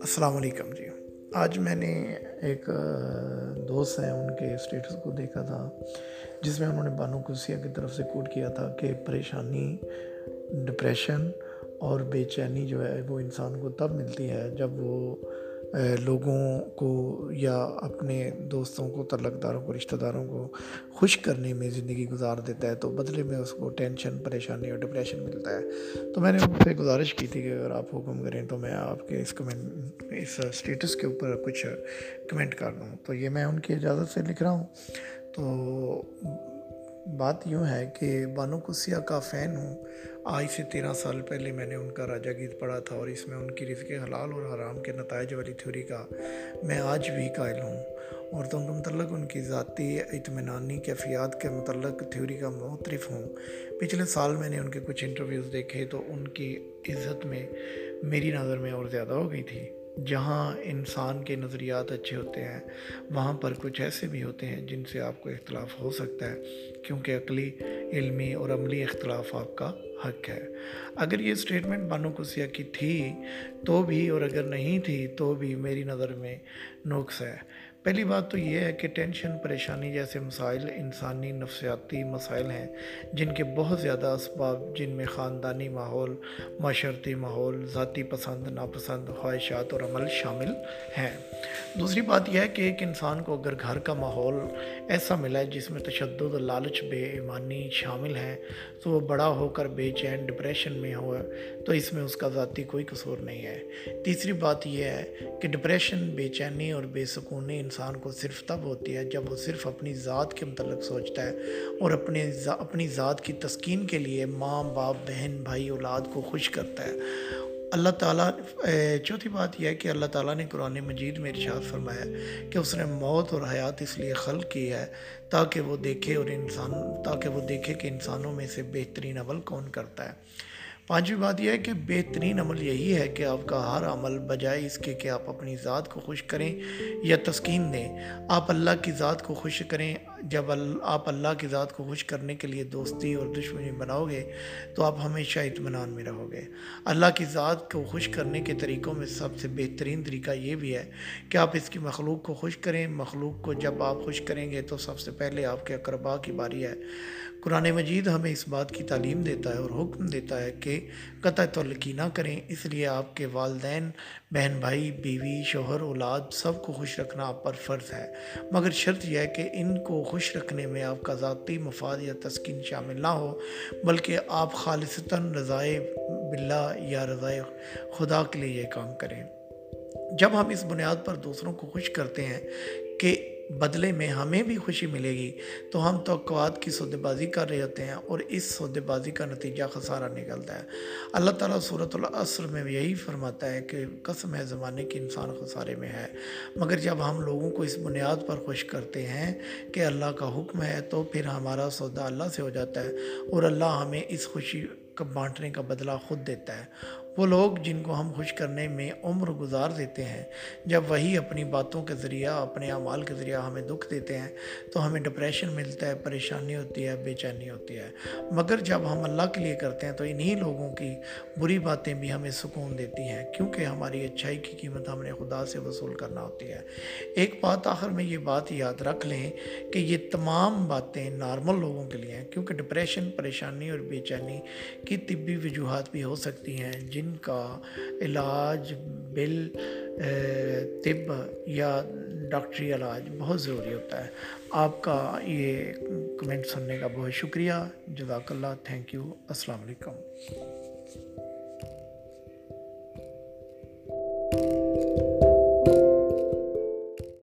السلام علیکم جی۔ آج میں نے ایک دوست ہیں، ان کے اسٹیٹس کو دیکھا تھا، جس میں انہوں نے بانو کسیہ کی طرف سے کوٹ کیا تھا کہ پریشانی ڈپریشن اور بے چینی جو ہے، وہ انسان کو تب ملتی ہے جب وہ لوگوں کو یا اپنے دوستوں کو، تعلق داروں کو، رشتہ داروں کو خوش کرنے میں زندگی گزار دیتا ہے، تو بدلے میں اس کو ٹینشن، پریشانی اور ڈپریشن ملتا ہے۔ تو میں نے ان سے گزارش کی تھی کہ اگر آپ حکم کریں تو میں آپ کے اس کمنٹ اس اسٹیٹس کے اوپر کچھ کمنٹ کر دوں۔ تو یہ میں ان کی اجازت سے لکھ رہا ہوں۔ تو بات یوں ہے کہ بانو کسیہ کا فین ہوں۔ آج سے تیرہ سال پہلے میں نے ان کا راجہ گیت پڑھا تھا اور اس میں ان کی رزق حلال اور حرام کے نتائج والی تھیوری کا میں آج بھی قائل ہوں۔ اور کے متعلق ان کی ذاتی اطمینانی کیفیات کے متعلق تھیوری کا معترف ہوں۔ پچھلے سال میں نے ان کے کچھ انٹرویوز دیکھے تو ان کی عزت میں میری نظر میں اور زیادہ ہو گئی تھی۔ جہاں انسان کے نظریات اچھے ہوتے ہیں، وہاں پر کچھ ایسے بھی ہوتے ہیں جن سے آپ کو اختلاف ہو سکتا ہے، کیونکہ عقلی، علمی اور عملی اختلاف آپ کا حق ہے۔ اگر یہ اسٹیٹمنٹ بانو کسیا کی تھی تو بھی اور اگر نہیں تھی تو بھی میری نظر میں نقص ہے۔ پہلی بات تو یہ ہے کہ ٹینشن، پریشانی جیسے مسائل انسانی نفسیاتی مسائل ہیں، جن کے بہت زیادہ اسباب، جن میں خاندانی ماحول، معاشرتی ماحول، ذاتی پسند، ناپسند، خواہشات اور عمل شامل ہیں۔ دوسری بات یہ ہے کہ ایک انسان کو اگر گھر کا ماحول ایسا ملا ہے جس میں تشدد لالچ بے ایمانی شامل ہیں، تو وہ بڑا ہو کر بے چین ڈپریشن میں ہو، تو اس میں اس کا ذاتی کوئی قصور نہیں ہے۔ تیسری بات یہ ہے کہ ڈپریشن بے چینی اور بے سکونی انسان کو صرف تب ہوتی ہے جب وہ صرف اپنی ذات کے متعلق سوچتا ہے اور اپنے اپنی ذات کی تسکین کے لیے ماں، باپ، بہن، بھائی، اولاد کو خوش کرتا ہے۔ اللہ تعالیٰ چوتھی بات یہ ہے کہ اللہ تعالیٰ نے قرآن مجید میں ارشاد فرمایا کہ اس نے موت اور حیات اس لیے خلق کی ہے تاکہ وہ دیکھے اور انسان، تاکہ وہ دیکھے کہ انسانوں میں سے بہترین عمل کون کرتا ہے۔ پانچویں بات یہ ہے کہ بہترین عمل یہی ہے کہ آپ کا ہر عمل بجائے اس کے کہ آپ اپنی ذات کو خوش کریں یا تسکین دیں۔ آپ اللہ کی ذات کو خوش کریں جب آپ اللہ کی ذات کو خوش کرنے کے لیے دوستی اور دشمنی بناؤ گے تو آپ ہمیشہ اطمینان میں رہو گے اللہ کی ذات کو خوش کرنے کے طریقوں میں سب سے بہترین طریقہ یہ بھی ہے کہ آپ اس کی مخلوق کو خوش کریں۔ مخلوق کو جب آپ خوش کریں گے تو سب سے پہلے آپ کے اقربا کی باری ہے۔ قرآن مجید ہمیں اس بات کی تعلیم دیتا ہے اور حکم دیتا ہے کہ قطع تلقی نہ کریں۔ اس لیے آپ کے والدین، بہن بھائی، بیوی، شوہر، اولاد سب کو خوش رکھنا آپ پر فرض ہے۔ مگر شرط یہ ہے کہ ان کو خوش رکھنے میں آپ کا ذاتی مفاد یا تسکین شامل نہ ہو، بلکہ آپ خالصتاً رضائے باللہ یا رضائے خدا کے لیے یہ کام کریں۔ جب ہم اس بنیاد پر دوسروں کو خوش کرتے ہیں کہ بدلے میں ہمیں بھی خوشی ملے گی۔ تو ہم توقعات کی سودے بازی کر رہے ہوتے ہیں اور اس سودے بازی کا نتیجہ خسارہ نکلتا ہے۔ اللہ تعالیٰ صورت العصر میں یہی فرماتا ہے کہ قسم ہے زمانے کی انسان خسارے میں ہے۔ مگر جب ہم لوگوں کو اس بنیاد پر خوش کرتے ہیں کہ اللہ کا حکم ہے تو پھر ہمارا سودا اللہ سے ہو جاتا ہے اور اللہ ہمیں اس خوشی کا بانٹنے کا بدلہ خود دیتا ہے۔ وہ لوگ جن کو ہم خوش کرنے میں عمر گزار دیتے ہیں، جب وہی اپنی باتوں کے ذریعہ، اپنے اعمال کے ذریعہ ہمیں دکھ دیتے ہیں، تو ہمیں ڈپریشن ملتا ہے، پریشانی ہوتی ہے بے چینی ہوتی ہے۔ مگر جب ہم اللہ کے لیے کرتے ہیں، تو انہی لوگوں کی بری باتیں بھی ہمیں سکون دیتی ہیں، کیونکہ ہماری اچھائی کی قیمت ہم نے خدا سے وصول کرنا ہوتی ہے۔ ایک بات آخر میں یہ بات یاد رکھ لیں کہ یہ تمام باتیں نارمل لوگوں کے لیے ہیں، کیونکہ ڈپریشن پریشانی اور بے چینی کی طبی وجوہات بھی ہو سکتی ہیں، جن کا علاج بل طب یا ڈاکٹری علاج بہت ضروری ہوتا ہے۔ آپ کا یہ کمنٹ سننے کا بہت شکریہ۔ جزاک اللہ تھینک یو السلام علیکم۔